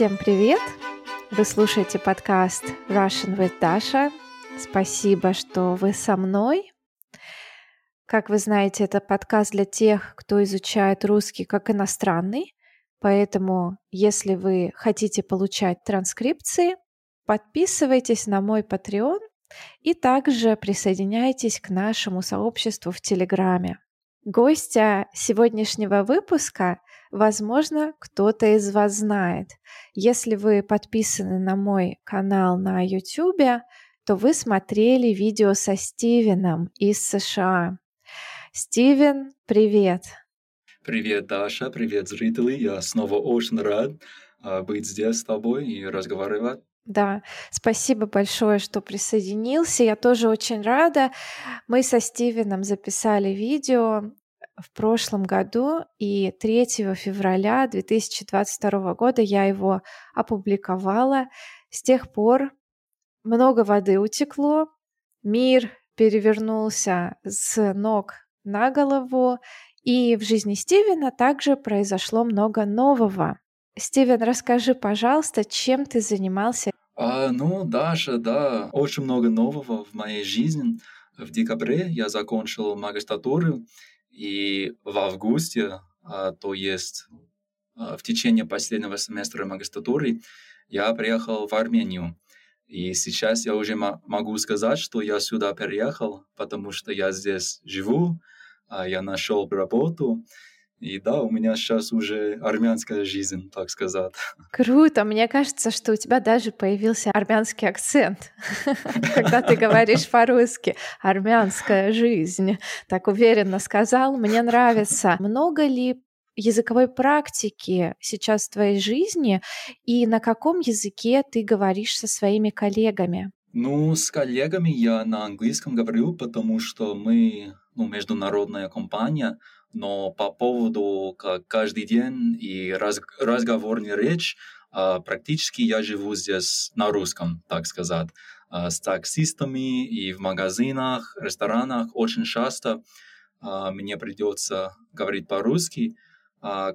Всем привет! Вы слушаете подкаст Russian with Dasha. Спасибо, что вы со мной. Как вы знаете, это подкаст для тех, кто изучает русский как иностранный. Поэтому, если вы хотите получать транскрипции, подписывайтесь на мой Patreon и также присоединяйтесь к нашему сообществу в Телеграме. Гостя сегодняшнего выпуска, возможно, кто-то из вас знает. Если вы подписаны на мой канал на YouTube, то вы смотрели видео со Стивеном из США. Стивен, привет! Привет, Даша, привет, зрители. Я снова очень рад а, быть здесь с тобой и разговаривать. Да, спасибо большое, что присоединился. Я тоже очень рада. Мы со Стивеном записали видео в прошлом году, и 3 февраля 2022 года я его опубликовала. С тех пор много воды утекло, мир перевернулся с ног на голову, и в жизни Стивена также произошло много нового. Стивен, расскажи, пожалуйста, чем ты занимался? А, ну, Даша, да, очень много нового в моей жизни. В декабре я закончил магистратуру, и в августе, а, то есть а, в течение последнего семестра магистратуры, я приехал в Армению. И сейчас я уже могу сказать, что я сюда переехал, потому что я здесь живу, а я нашел работу, и да, у меня сейчас уже армянская жизнь, так сказать. Круто. Мне кажется, что у тебя даже появился армянский акцент, когда ты говоришь по-русски. Армянская жизнь. Так уверенно сказал. Мне нравится. Много ли языковой практики сейчас в твоей жизни и на каком языке ты говоришь со своими коллегами? Ну, с коллегами я на английском говорю, потому что мы ну, международная компания, но по поводу как каждый день и раз, разговорная речь, а, практически я живу здесь на русском, так сказать. А, с таксистами и в магазинах, ресторанах очень часто а, мне придется говорить по-русски.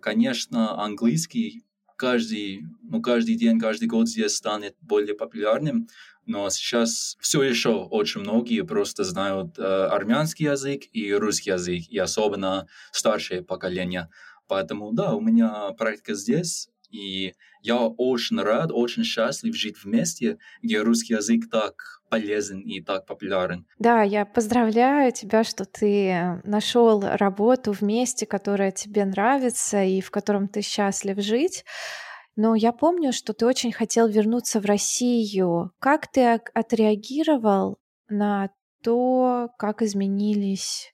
Конечно, английский каждый, ну, каждый день, каждый год здесь станет более популярным, но сейчас все еще очень многие просто знают э, армянский язык и русский язык, и особенно старшее поколение. Поэтому, да, у меня практика здесь, и я очень рад, очень счастлив жить в месте, где русский язык так полезен и так популярен. Да, я поздравляю тебя, что ты нашел работу в месте, которое тебе нравится и в котором ты счастлив жить. Но я помню, что ты очень хотел вернуться в Россию. Как ты отреагировал на то, как изменились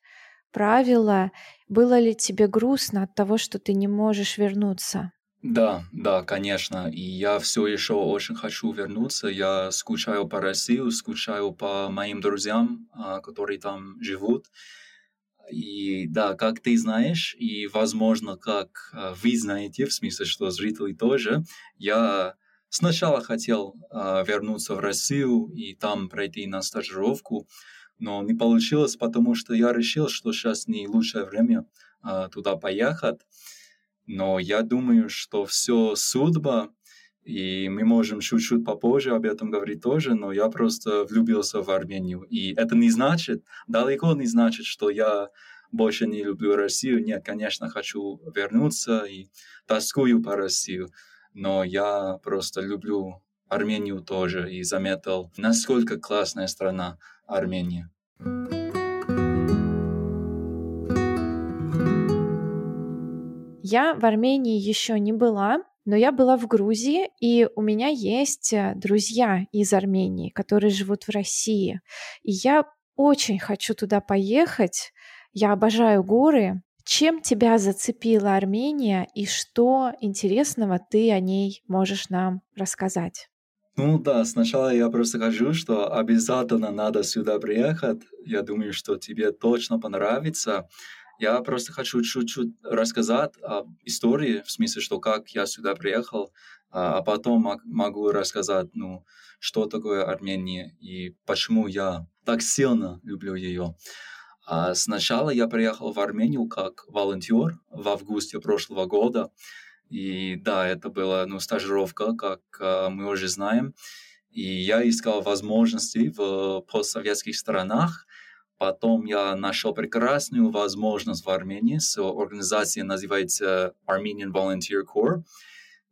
правила? Было ли тебе грустно от того, что ты не можешь вернуться? Да, да, конечно. И я все еще очень хочу вернуться. Я скучаю по России, скучаю по моим друзьям, а, которые там живут. И да, как ты знаешь, и, возможно, как э, вы знаете, в смысле, что зрители тоже, я сначала хотел э, вернуться в Россию и там пройти на стажировку, но не получилось, потому что я решил, что сейчас не лучшее время э, туда поехать. Но я думаю, что все судьба, и мы можем чуть-чуть попозже об этом говорить тоже, но я просто влюбился в Армению. И это не значит, далеко не значит, что я больше не люблю Россию. Нет, конечно, хочу вернуться и тоскую по России. Но я просто люблю Армению тоже и заметил, насколько классная страна Армения. Я в Армении еще не была, но я была в Грузии, и у меня есть э, друзья из Армении, которые живут в России. И я очень хочу туда поехать. Я обожаю горы. Чем тебя зацепила Армения и что интересного ты о ней можешь нам рассказать? Ну да, сначала я просто скажу, что обязательно надо сюда приехать. Я думаю, что тебе точно понравится. Я просто хочу чуть-чуть рассказать об истории, в смысле, что как я сюда приехал, а, а потом могу рассказать, ну, что такое Армения и почему я так сильно люблю ее. А сначала я приехал в Армению как волонтер в августе прошлого года, И да, это была ну, стажировка, как э, мы уже знаем. И я искал возможности в постсоветских странах. Потом я нашел прекрасную возможность в Армении с организацией, называется Armenian Volunteer Corps.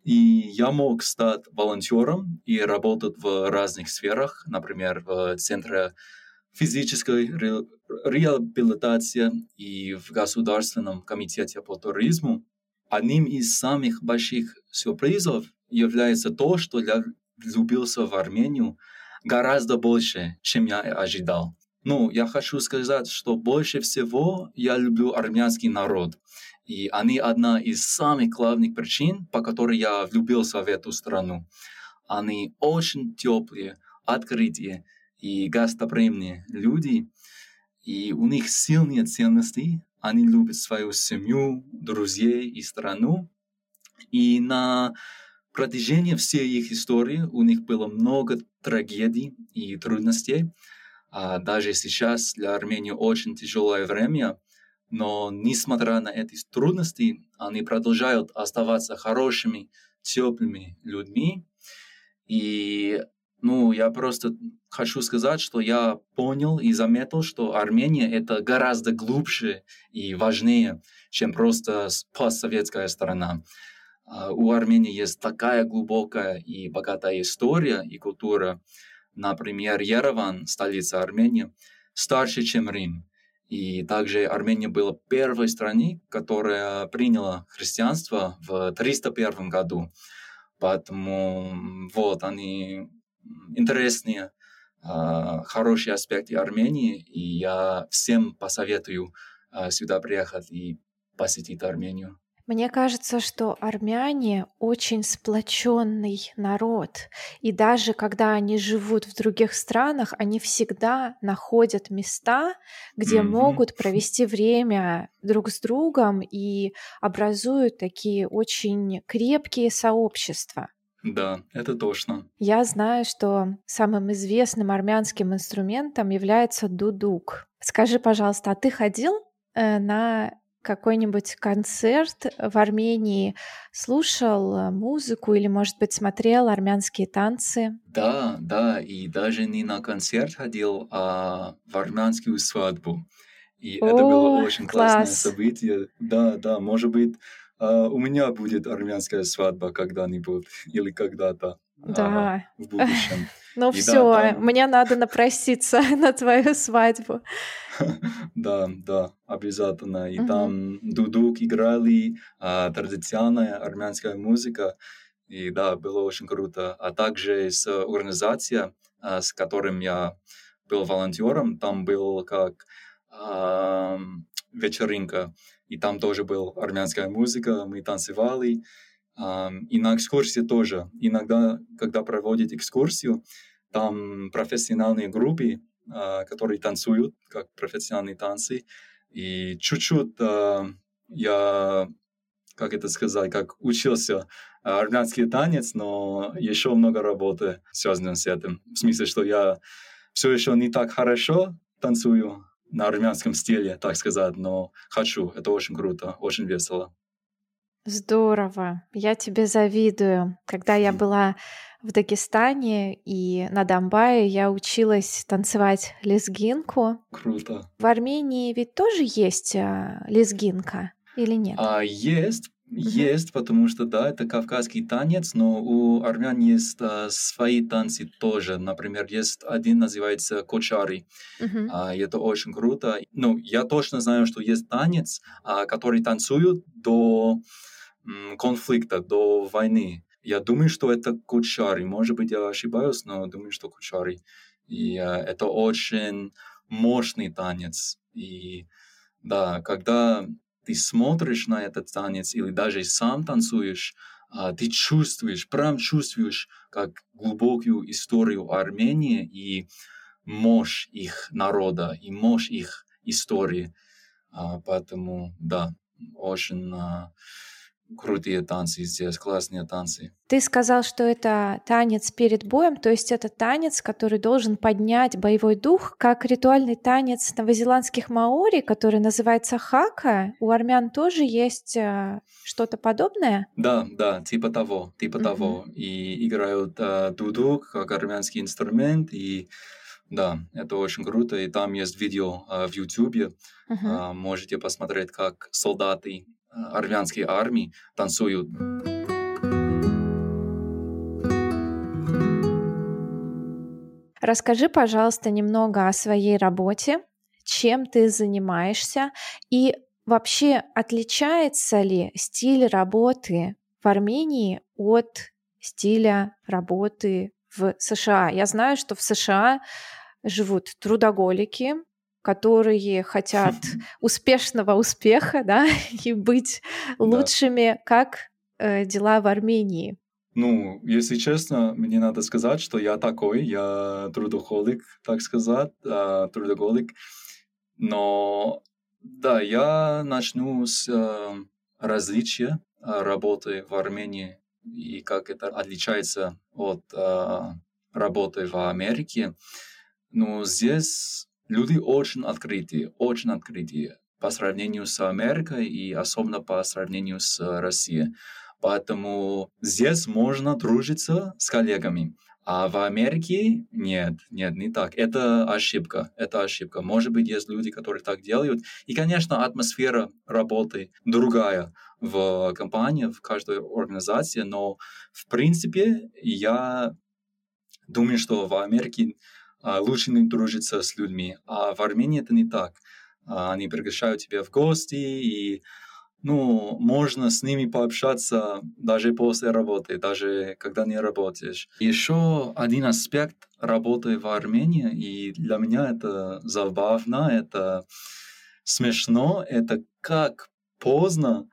И я мог стать волонтером и работать в разных сферах, например, в центре физической ре реабилитации и в Государственном комитете по туризму. Одним из самых больших сюрпризов является то, что я влюбился в Армению гораздо больше, чем я ожидал. Ну, я хочу сказать, что больше всего я люблю армянский народ. И они одна из самых главных причин, по которой я влюбился в эту страну. Они очень теплые, открытые и гостоприимные люди, и у них сильные ценности. Они любят свою семью, друзей и страну. И на протяжении всей их истории у них было много трагедий и трудностей. А даже сейчас для Армении очень тяжелое время – но несмотря на эти трудности, они продолжают оставаться хорошими, теплыми людьми. И ну, я просто хочу сказать, что я понял и заметил, что Армения это гораздо глубже и важнее, чем просто постсоветская сторона. А, у Армении есть такая глубокая и богатая история и культура. Например, Ереван, столица Армении, старше, чем Рим. И также Армения была первой страной, которая приняла христианство в 301 году. Поэтому вот они интересные, а, хорошие аспекты Армении, и я всем посоветую а, сюда приехать и посетить Армению. Мне кажется, что армяне очень сплоченный народ. И даже когда они живут в других странах, они всегда находят места, где mm-hmm. могут провести время друг с другом и образуют такие очень крепкие сообщества. Да, это точно. Я знаю, что самым известным армянским инструментом является дудук. Скажи, пожалуйста, а ты ходил э, на какой-нибудь концерт в Армении, слушал э, музыку или, может быть, смотрел армянские танцы? Да, да, и даже не на концерт ходил, а в армянскую свадьбу. И О, это было очень класс. классное событие. Да, да, может быть, а, у меня будет армянская свадьба когда-нибудь или когда-то да. а, в будущем. Ну все, да, там... мне надо напроситься на твою свадьбу. Да, да, обязательно. И там дудук играли, а, традиционная армянская музыка. И да, было очень круто. А также с организацией, а, с которым я был волонтером, там был как вечеринка, и там тоже была армянская музыка, мы танцевали, и на экскурсии тоже. Иногда, когда проводят экскурсию, там профессиональные группы, а, которые танцуют, как профессиональные танцы. И чуть-чуть а, я, как это сказать, как учился армянский танец, но еще много работы связано с этим. В смысле, что я все еще не так хорошо танцую на армянском стиле, так сказать, но хочу. Это очень круто, очень весело. Здорово. Я тебе завидую. Когда я была в Дагестане и на Донбайе, я училась танцевать лезгинку. Круто. В Армении ведь тоже есть а, лезгинка или нет? А, есть, есть, потому что, да, это кавказский танец, но у армян есть а, свои танцы тоже. Например, есть один, называется кочари. Uh-huh. А, это очень круто. Ну, я точно знаю, что есть танец, а, который танцуют до конфликта, до войны. Я думаю, что это кучари. Может быть, я ошибаюсь, но думаю, что кучари. И э, это очень мощный танец. И да, когда ты смотришь на этот танец или даже сам танцуешь, э, ты чувствуешь, прям чувствуешь, как глубокую историю Армении и мощь их народа, и мощь их истории. А, поэтому, да, очень... А, крутые танцы здесь, классные танцы. Ты сказал, что это танец перед боем, то есть это танец, который должен поднять боевой дух, как ритуальный танец новозеландских маори, который называется хака. У армян тоже есть э, что-то подобное? Да, да, типа того, типа mm-hmm. того. И играют э, дудук как армянский инструмент, и да, это очень круто. И там есть видео э, в YouTube. Uh-huh. Э, можете посмотреть, как солдаты армянской армии танцуют. Расскажи, пожалуйста, немного о своей работе, чем ты занимаешься и вообще отличается ли стиль работы в Армении от стиля работы в США. Я знаю, что в США живут трудоголики, которые хотят успешного успеха, да, и быть лучшими, да. как э, дела в Армении. Ну, если честно, мне надо сказать, что я такой, я трудоголик, так сказать, э, трудоголик. Но да, я начну с э, различия работы в Армении и как это отличается от э, работы в Америке. Но здесь люди очень открытые, очень открытые по сравнению с Америкой и особенно по сравнению с Россией. Поэтому здесь можно дружиться с коллегами. А в Америке нет, нет, не так. Это ошибка, это ошибка. Может быть, есть люди, которые так делают. И, конечно, атмосфера работы другая в компании, в каждой организации, но, в принципе, я думаю, что в Америке лучше не дружиться с людьми, а в Армении это не так. А, они приглашают тебя в гости, и ну, можно с ними пообщаться даже после работы, даже когда не работаешь. Еще один аспект работы в Армении, и для меня это забавно, это смешно, это как поздно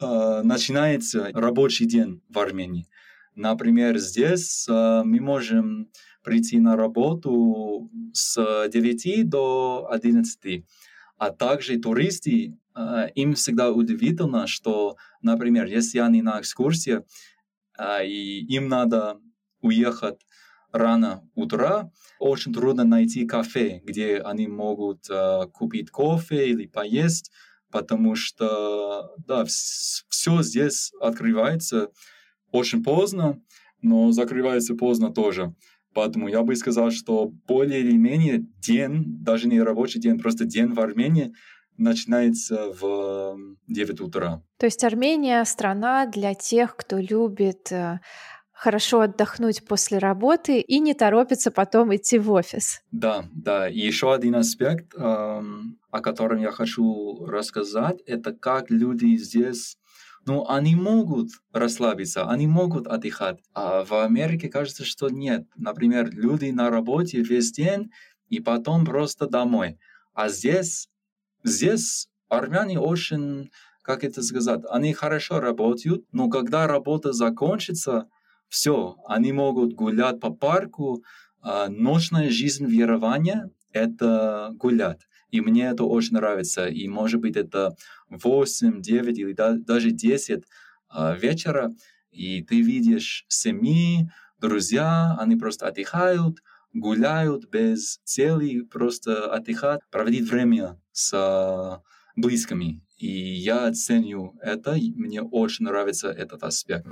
э, начинается рабочий день в Армении. Например, здесь э, мы можем прийти на работу с 9 до 11, а также туристы им всегда удивительно, что, например, если они на экскурсии, и им надо уехать рано утра, очень трудно найти кафе, где они могут купить кофе или поесть, потому что, да, все здесь открывается очень поздно, но закрывается поздно тоже. Поэтому я бы сказал, что более или менее день, даже не рабочий день, просто день в Армении начинается в 9 утра. То есть Армения страна для тех, кто любит э, хорошо отдохнуть после работы и не торопится потом идти в офис. Да, да. И еще один аспект, эм, о котором я хочу рассказать, это как люди здесь ну, они могут расслабиться, они могут отдыхать. А в Америке кажется, что нет. Например, люди на работе весь день и потом просто домой. А здесь Здесь армяне очень, как это сказать, они хорошо работают, но когда работа закончится, все, они могут гулять по парку, а ночная жизнь верования — это гулять. И мне это очень нравится. И, может быть, это 8, 9 или даже 10 а, вечера, и ты видишь семьи, друзья, они просто отдыхают, гуляют без цели, просто отдыхать, проводить время с близкими. И я ценю это, мне очень нравится этот аспект.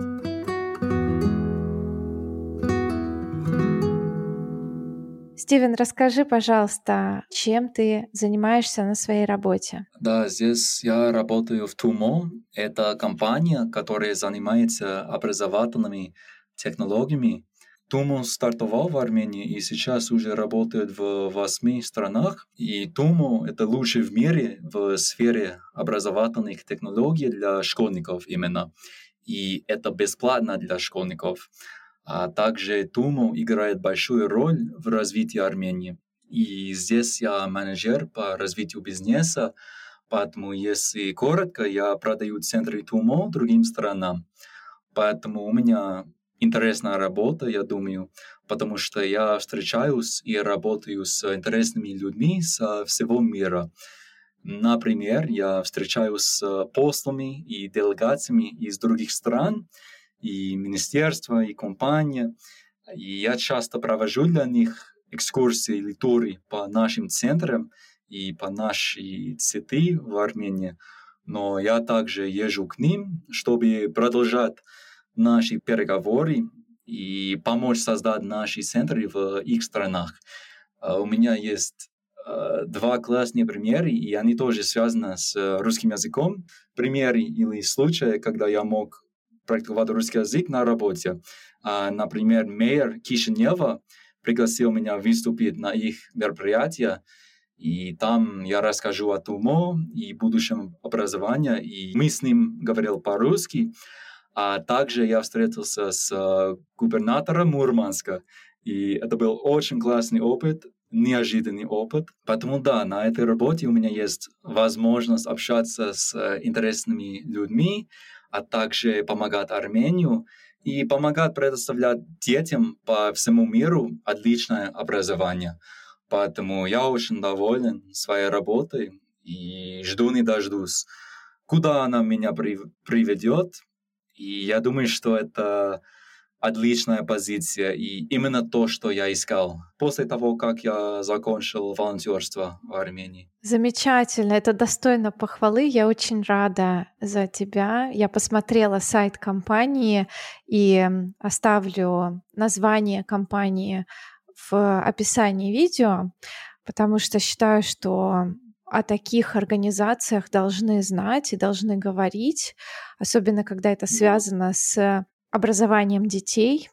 Стивен, расскажи, пожалуйста, чем ты занимаешься на своей работе? Да, здесь я работаю в Тумо. Это компания, которая занимается образовательными технологиями Тумо стартовал в Армении и сейчас уже работает в восьми странах. И Тумо — это лучший в мире в сфере образовательных технологий для школьников именно. И это бесплатно для школьников. А также Тумо играет большую роль в развитии Армении. И здесь я менеджер по развитию бизнеса, поэтому, если коротко, я продаю центры Тумо другим странам. Поэтому у меня интересная работа, я думаю, потому что я встречаюсь и работаю с интересными людьми со всего мира. Например, я встречаюсь с послами и делегациями из других стран, и министерства, и компании, и я часто провожу для них экскурсии или туры по нашим центрам и по нашей цветы в Армении, но я также езжу к ним, чтобы продолжать наши переговоры и помочь создать наши центры в их странах. А у меня есть а, два классные примера, и они тоже связаны с русским языком. Примеры или случаи, когда я мог практиковать русский язык на работе. А, например, мэр Кишинева пригласил меня выступить на их мероприятие, и там я расскажу о ТУМО и будущем образования, и мы с ним говорил по-русски, а также я встретился с э, губернатором Мурманска, и это был очень классный опыт, неожиданный опыт. Поэтому да, на этой работе у меня есть возможность общаться с э, интересными людьми, а также помогать Армению и помогать предоставлять детям по всему миру отличное образование. Поэтому я очень доволен своей работой и жду не дождусь, куда она меня приведет. И я думаю, что это отличная позиция и именно то, что я искал после того, как я закончил волонтерство в Армении. Замечательно, это достойно похвалы. Я очень рада за тебя. Я посмотрела сайт компании и оставлю название компании в описании видео, потому что считаю, что о таких организациях должны знать и должны говорить, особенно когда это связано с образованием детей.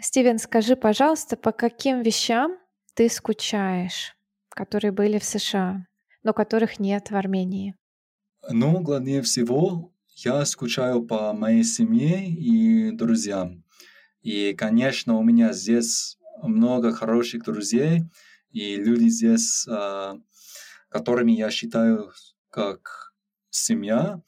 Стивен, скажи, пожалуйста, по каким вещам ты скучаешь, которые были в США, но которых нет в Армении? Ну, главнее всего, я скучаю по моей семье и друзьям. И, конечно, у меня здесь много хороших друзей, и люди здесь, а, которыми я считаю как семья.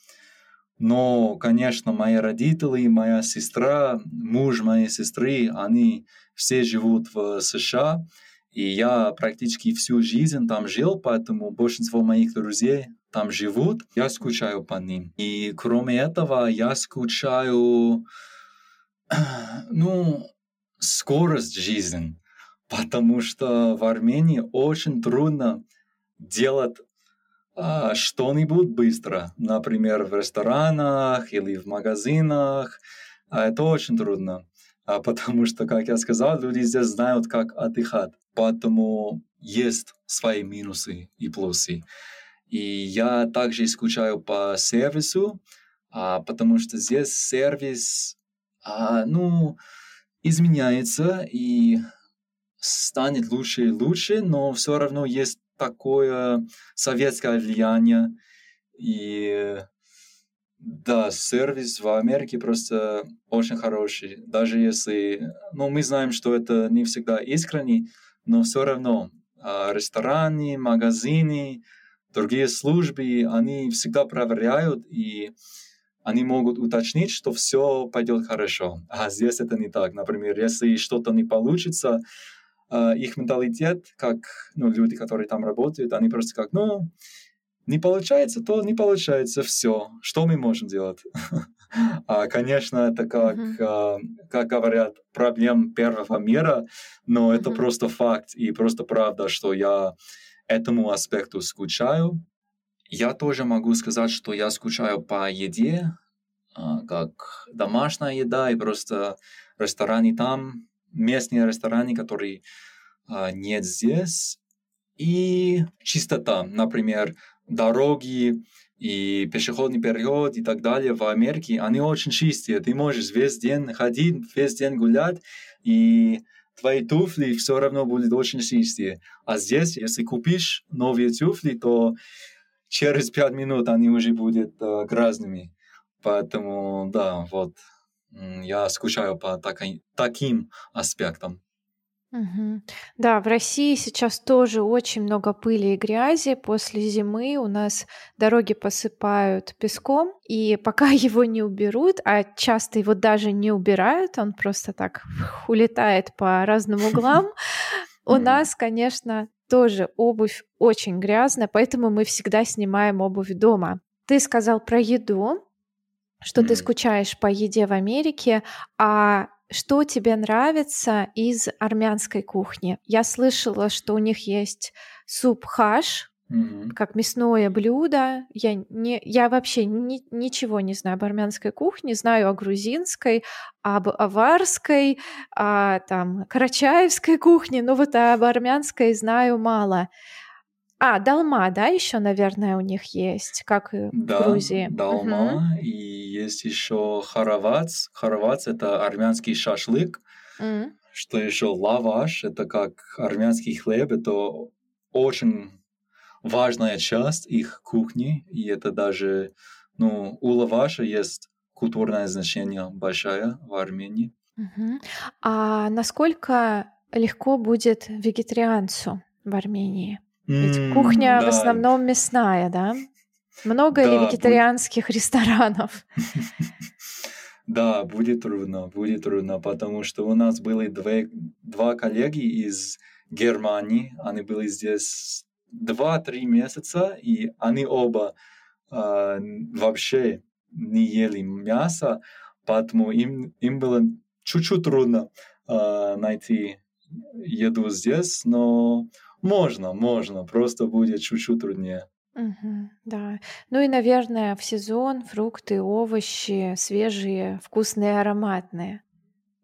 Но, конечно, мои родители, моя сестра, муж моей сестры, они все живут в США. И я практически всю жизнь там жил, поэтому большинство моих друзей там живут. Я скучаю по ним. И кроме этого, я скучаю, ну, скорость жизни. Потому что в Армении очень трудно делать что-нибудь быстро, например, в ресторанах или в магазинах. А это очень трудно, а, потому что, как я сказал, люди здесь знают, как отдыхать. Поэтому есть свои минусы и плюсы. И я также скучаю по сервису, а, потому что здесь сервис, а, ну, изменяется и станет лучше и лучше, но все равно есть такое советское влияние. И да, сервис в Америке просто очень хороший. Даже если, ну, мы знаем, что это не всегда искренний, но все равно а, рестораны, магазины, другие службы, они всегда проверяют и они могут уточнить, что все пойдет хорошо. А здесь это не так. Например, если что-то не получится, их менталитет, как ну, люди, которые там работают, они просто как, ну, не получается, то не получается, все. Что мы можем делать? а, конечно, это как, mm-hmm. а, как говорят, проблем первого мира, но mm-hmm. это просто факт и просто правда, что я этому аспекту скучаю. Я тоже могу сказать, что я скучаю по еде, а, как домашняя еда и просто рестораны там, местные рестораны, которые а, нет здесь. И чистота, например, дороги и пешеходный переход и так далее в Америке, они очень чистые. Ты можешь весь день ходить, весь день гулять, и твои туфли все равно будут очень чистые. А здесь, если купишь новые туфли, то через пять минут они уже будут э, грязными. Поэтому, да, вот, я скучаю по таким, таким аспектам. Мгм. Да, в России сейчас тоже очень много пыли и грязи. После зимы у нас дороги посыпают песком, и пока его не уберут, а часто его даже не убирают, он просто так улетает по разным углам, у нас, конечно, тоже обувь очень грязная, поэтому мы всегда снимаем обувь дома. Ты сказал про еду, что ты скучаешь по еде в Америке, а что тебе нравится из армянской кухни? Я слышала, что у них есть суп хаш, Мгм. как мясное блюдо. Я, не, я вообще ни- ничего не знаю об армянской кухне, знаю о грузинской, об аварской, о там, карачаевской кухне, но вот об армянской знаю мало. А, долма, да, еще, наверное, у них есть, как и в Да, Грузии. Долма. И есть еще харавац. Харавац— это армянский шашлык. М. Что еще? Лаваш — это как армянский хлеб. Это очень важная часть их кухни. И это даже, ну, у лаваша есть культурное значение большое в Армении. Мгм. А насколько легко будет вегетарианцу в Армении? Ведь кухня в да. основном мясная, да? Много ли Да, будет- вегетарианских ресторанов? Да, будет трудно, будет трудно, потому что у нас были две, два коллеги из Германии, они были здесь два-три месяца, и они оба а, вообще не ели мясо, поэтому им, им было чуть-чуть трудно а, найти еду здесь, но можно, можно, просто будет чуть-чуть труднее. Мгм, да. Ну и, наверное, в сезон фрукты, овощи свежие, вкусные, ароматные.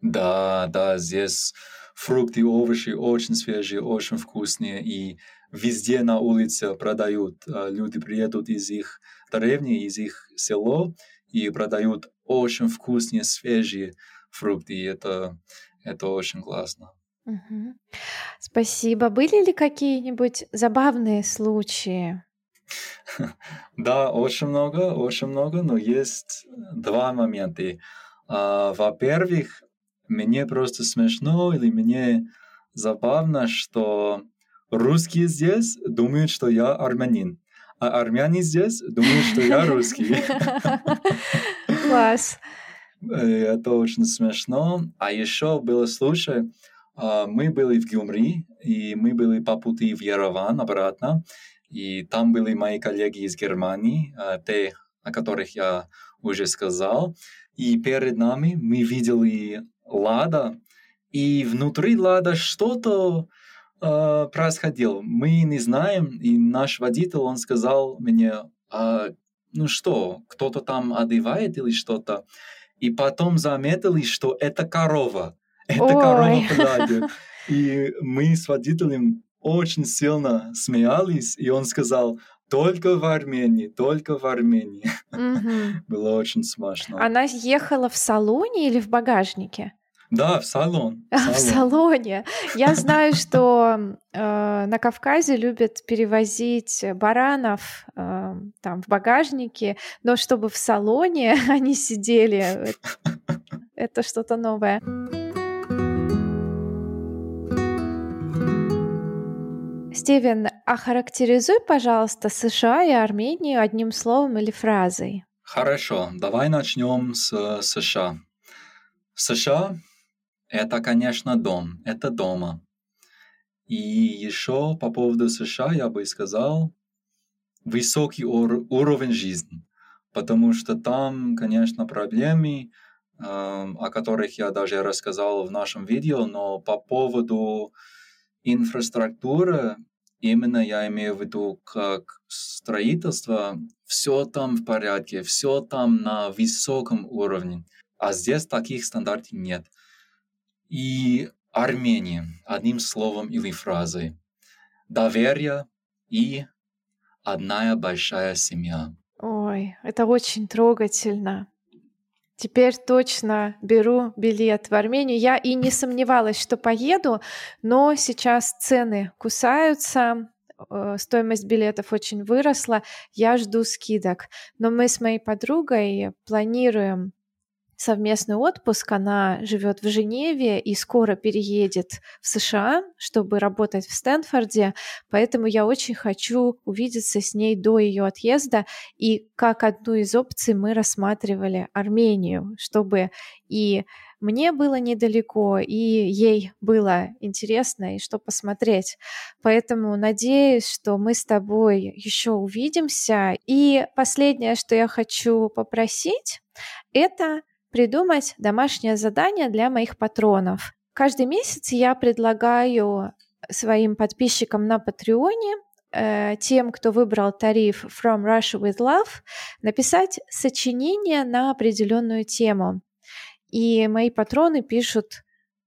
Да, да, здесь фрукты, овощи очень свежие, очень вкусные, и везде на улице продают. А, Люди приедут из их деревни, из их села, и продают очень вкусные, свежие фрукты, и это, это очень классно. Мгм. Спасибо. Были ли какие-нибудь забавные случаи? Да, очень много, очень много, но есть два момента. А, Во-первых, мне просто смешно или мне забавно, что русские здесь думают, что я армянин, а армяне здесь думают, что я русский. Класс. Э, Это очень смешно. А еще был случай, мы были в Гюмри, и мы были по пути в Ереван обратно, и там были мои коллеги из Германии, а, те, о которых я уже сказал, и перед нами мы видели Лада, и внутри Лада что-то а, происходило. Мы не знаем, и наш водитель, он сказал мне, «А, ну что, кто-то там одевает или что-то, и потом заметили, что это корова. Это в Ладе. И мы с водителем очень сильно смеялись, и он сказал, только в Армении, только в Армении. Мгм. Было очень смешно. Она ехала в салоне или в багажнике? Да, в салон. А, в салоне. Я знаю, что э, на Кавказе любят перевозить баранов э, там в багажнике, но чтобы в салоне они сидели, э, это что-то новое. Стивен, охарактеризуй, пожалуйста, США и Армению одним словом или фразой. Хорошо, давай начнем с э, США. США — это, конечно, дом, это дома. И еще по поводу США я бы сказал высокий ур- уровень жизни, потому что там, конечно, проблемы, эм, о которых я даже рассказал в нашем видео, но по поводу инфраструктуры, именно я имею в виду как строительство, все там в порядке, все там на высоком уровне. А здесь таких стандартов нет. И Армения, одним словом или фразой. Доверие и одна большая семья. Ой, это очень трогательно. Теперь точно беру билет в Армению. Я и не сомневалась, что поеду, но сейчас цены кусаются, э, стоимость билетов очень выросла. Я жду скидок. Но мы с моей подругой планируем совместный отпуск. Она живет в Женеве и скоро переедет в США, чтобы работать в Стэнфорде. Поэтому я очень хочу увидеться с ней до ее отъезда. И как одну из опций мы рассматривали Армению, чтобы и мне было недалеко, и ей было интересно, и что посмотреть. Поэтому надеюсь, что мы с тобой еще увидимся. И последнее, что я хочу попросить, это придумать домашнее задание для моих патронов. Каждый месяц я предлагаю своим подписчикам на Патреоне э, тем, кто выбрал тариф From Russia with Love, написать сочинение на определенную тему. И мои патроны пишут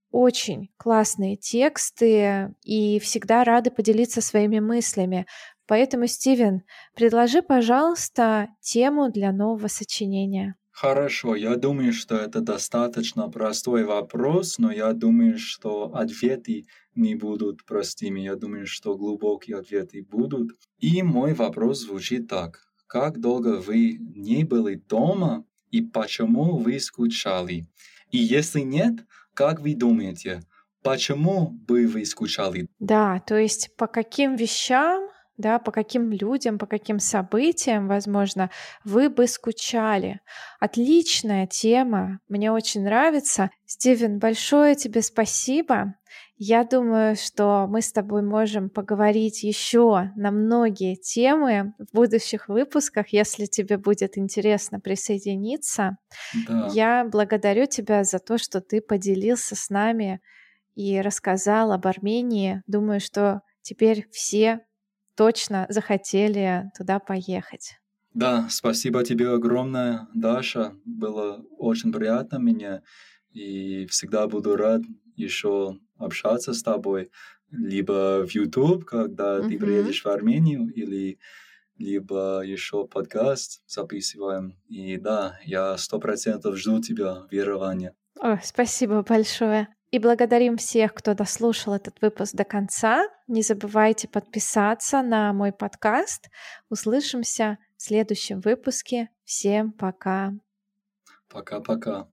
очень классные тексты и всегда рады поделиться своими мыслями. Поэтому, Стивен, предложи, пожалуйста, тему для нового сочинения. Хорошо, я думаю, что это достаточно простой вопрос, но я думаю, что ответы не будут простыми. Я думаю, что глубокие ответы будут. И мой вопрос звучит так. Как долго вы не были дома и почему вы скучали? И если нет, как вы думаете, почему бы вы скучали? Да, то есть по каким вещам, да, по каким людям, по каким событиям, возможно, вы бы скучали. Отличная тема, мне очень нравится. Стивен, большое тебе спасибо. Я думаю, что мы с тобой можем поговорить еще на многие темы в будущих выпусках, если тебе будет интересно присоединиться. Да. Я благодарю тебя за то, что ты поделился с нами и рассказал об Армении. Думаю, что теперь все точно захотели туда поехать. Да, спасибо тебе огромное, Даша. Было очень приятно мне. И всегда буду рад еще общаться с тобой, либо в YouTube, когда mm-hmm. ты приедешь в Армению, или либо еще подкаст записываем. И да, я сто процентов жду тебя, верования. О, спасибо большое. И благодарим всех, кто дослушал этот выпуск до конца. Не забывайте подписаться на мой подкаст. Услышимся в следующем выпуске. Всем пока. Пока-пока.